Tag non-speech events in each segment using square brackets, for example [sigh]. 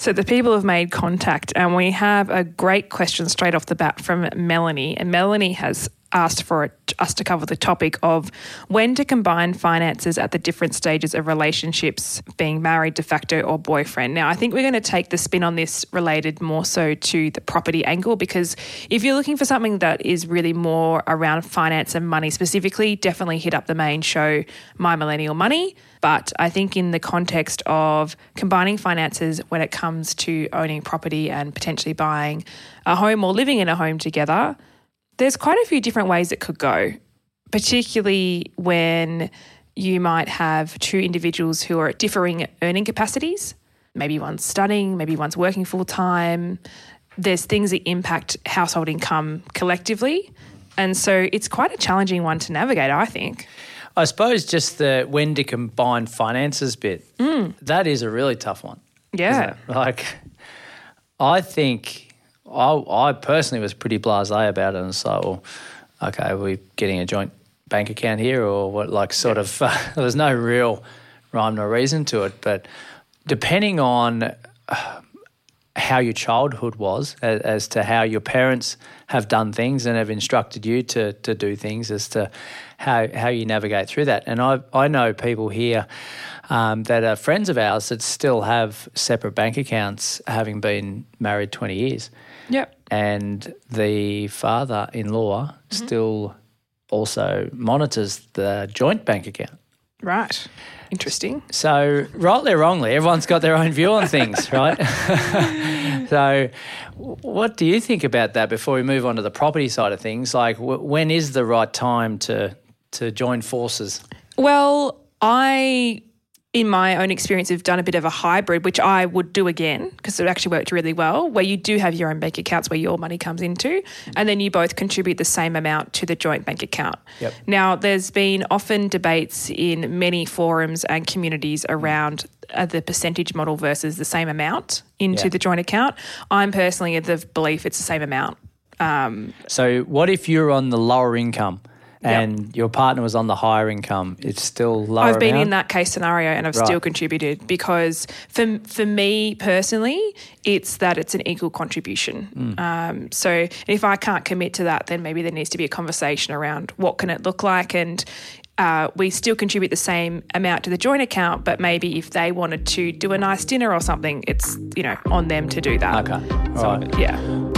So the people have made contact, and we have a great question straight off the bat from Melanie. And Melanie has asked for it, us to cover the topic of when to combine finances at the different stages of relationships, being married, de facto, or boyfriend. Now, I think we're going to take the spin on this related more so to the property angle because if you're looking for something that is really more around finance and money specifically, definitely hit up the main show, My Millennial Money. But I think in the context of combining finances when it comes to owning property and potentially buying a home or living in a home together, there's quite a few different ways it could go, particularly when you might have two individuals who are at differing earning capacities. Maybe one's studying, maybe one's working full time. There's things that impact household income collectively. And so it's quite a challenging one to navigate, I think. I suppose just the when to combine finances bit, mm. that is a really tough one. Yeah. Like, I think I, I personally was pretty blasé about it and so, well, okay, we're we getting a joint bank account here or what? Like, sort of, uh, [laughs] there was no real rhyme nor reason to it. But depending on uh, how your childhood was, as, as to how your parents have done things and have instructed you to to do things, as to how how you navigate through that. And I I know people here um, that are friends of ours that still have separate bank accounts, having been married twenty years, Yep. and the father-in-law mm-hmm. still also monitors the joint bank account. Right. Interesting. So, rightly or wrongly, everyone's got their own view on things, [laughs] right? [laughs] so, what do you think about that before we move on to the property side of things? Like, w- when is the right time to to join forces? Well, I, in my own experience, have done a bit of a hybrid, which I would do again because it actually worked really well, where you do have your own bank accounts where your money comes into, and then you both contribute the same amount to the joint bank account. Yep. Now, there's been often debates in many forums and communities around uh, the percentage model versus the same amount into Yeah. the joint account. I'm personally of the belief it's the same amount. Um, So, what if you're on the lower income and your partner was on the higher income? It's still lower. I've been amount? in that case scenario and I've Right. still contributed because for for me personally, it's that it's an equal contribution. Mm. Um, so if I can't commit to that, then maybe there needs to be a conversation around what can it look like and. Uh, we still contribute the same amount to the joint account, but maybe if they wanted to do a nice dinner or something, it's you know on them to do that. Okay. So, right. Yeah.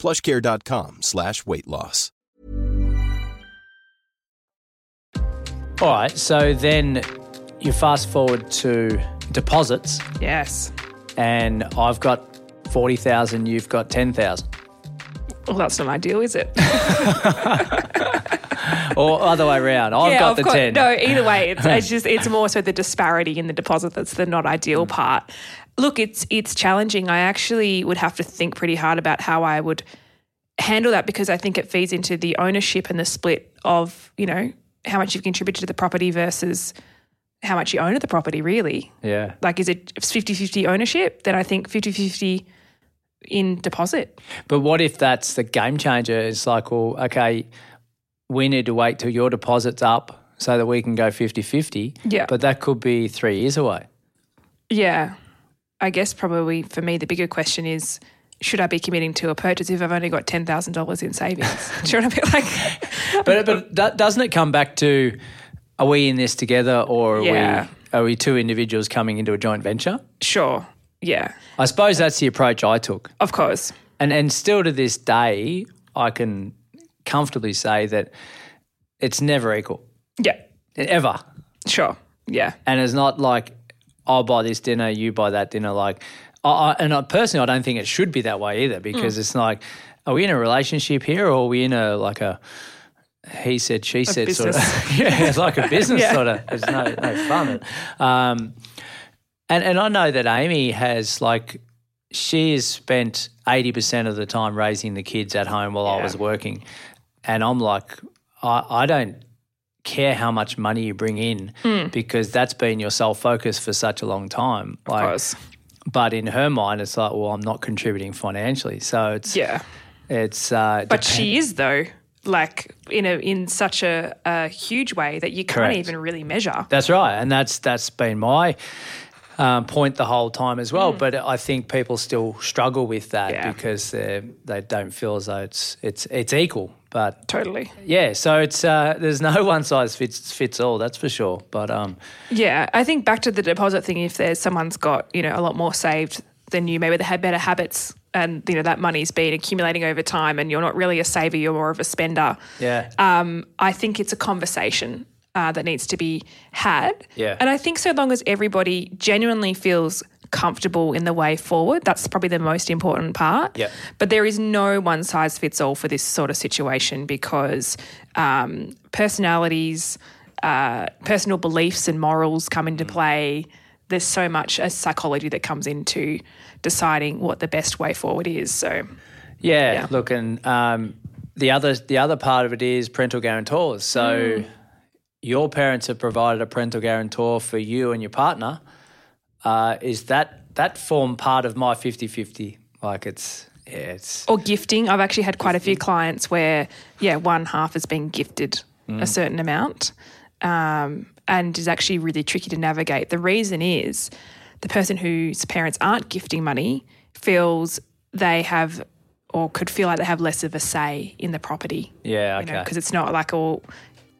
plushcare.com slash weight loss. All right. So then you fast forward to deposits, Yes. and I've got forty thousand. You've got ten thousand. Well, that's not ideal, is it? [laughs] or other way around. I've got of the course. 10. No, either way, it's, it's [laughs] just it's more so the disparity in the deposit that's the not ideal Mm. part. Look, it's it's challenging. I actually would have to think pretty hard about how I would handle that because I think it feeds into the ownership and the split of you know how much you've contributed to the property versus how much you own of the property. Really, Yeah. like is it 50-50 ownership? Then I think 50-50 in deposit. But what if that's the game changer? It's like, well, okay, we need to wait till your deposit's up so that we can go 50 50. Yeah. But that could be three years away. Yeah. I guess probably for me, the bigger question is should I be committing to a purchase if I've only got $10,000 in savings? [laughs] Do you know what I mean? Like, [laughs] But, but that, doesn't it come back to are we in this together or are, Yeah. we, are we two individuals coming into a joint venture? sure. Yeah. I suppose that's the approach I took. Of course. And, and still to this day, I can comfortably say that it's never equal, Yeah. ever. Sure. Yeah. and it's not like I'll buy this dinner, you buy that dinner. Like, I, and I, personally, I don't think it should be that way either because it's like are we in a relationship here or are we in a like a he said she said sort of [laughs] yeah it's like a business [laughs] Yeah. sort of it's no no fun um and and I know that Amy has like she has spent 80% of the time raising the kids at home while I was working. And I'm like I I don't care how much money you bring in because that's been your sole focus for such a long time like course. but in her mind it's like well I'm not contributing financially so it's Yeah. it's uh But she is though, like in a in such a, a huge way that you can't Correct. even really measure. That's right, and that's that's been my um, point the whole time as well. But I think people still struggle with that Mm. Yeah. because they they don't feel as though it's it's it's equal. But Totally. yeah, so it's uh, there's no [laughs] one size fits fits all. That's for sure. But um, Yeah, I think back to the deposit thing. If there's someone's got you know a lot more saved than you, maybe they had better habits, and you know that money's been accumulating over time, and you're not really a saver, you're more of a spender. yeah, um, I think it's a conversation uh, that needs to be had. Yeah. And I think so long as everybody genuinely feels comfortable in the way forward, that's probably the most important part. Yeah. But there is no one size fits all for this sort of situation because um, personalities, uh, personal beliefs, and morals come into play. There's so much a psychology that comes into deciding what the best way forward is. So, yeah. Yeah. Look, and um, the other the other part of it is parental guarantors. So your parents have provided a parental guarantor for you and your partner. Uh, is that that form part of my 50-50? Like it's yeah, it's or gifting. I've actually had quite a few clients where, yeah, one half has been gifted a certain amount um, and is actually really tricky to navigate. The reason is the person whose parents aren't gifting money feels they have or could feel like they have less of a say in the property. yeah, You know, okay. because it's not like all.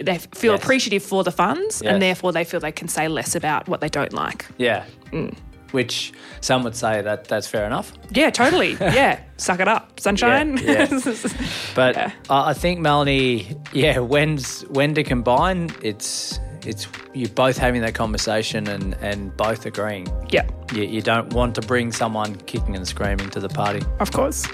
They feel Yes. appreciative for the funds, Yes. and therefore they feel they can say less about what they don't like. Yeah. Mm. Which some would say that that's fair enough. Yeah, totally. yeah, [laughs] suck it up, sunshine. Yeah, [laughs] But Yeah. I I think Melanie, yeah, when's when to combine? It's it's you both having that conversation and and both agreeing. yeah, You, you don't want to bring someone kicking and screaming to the party. of course.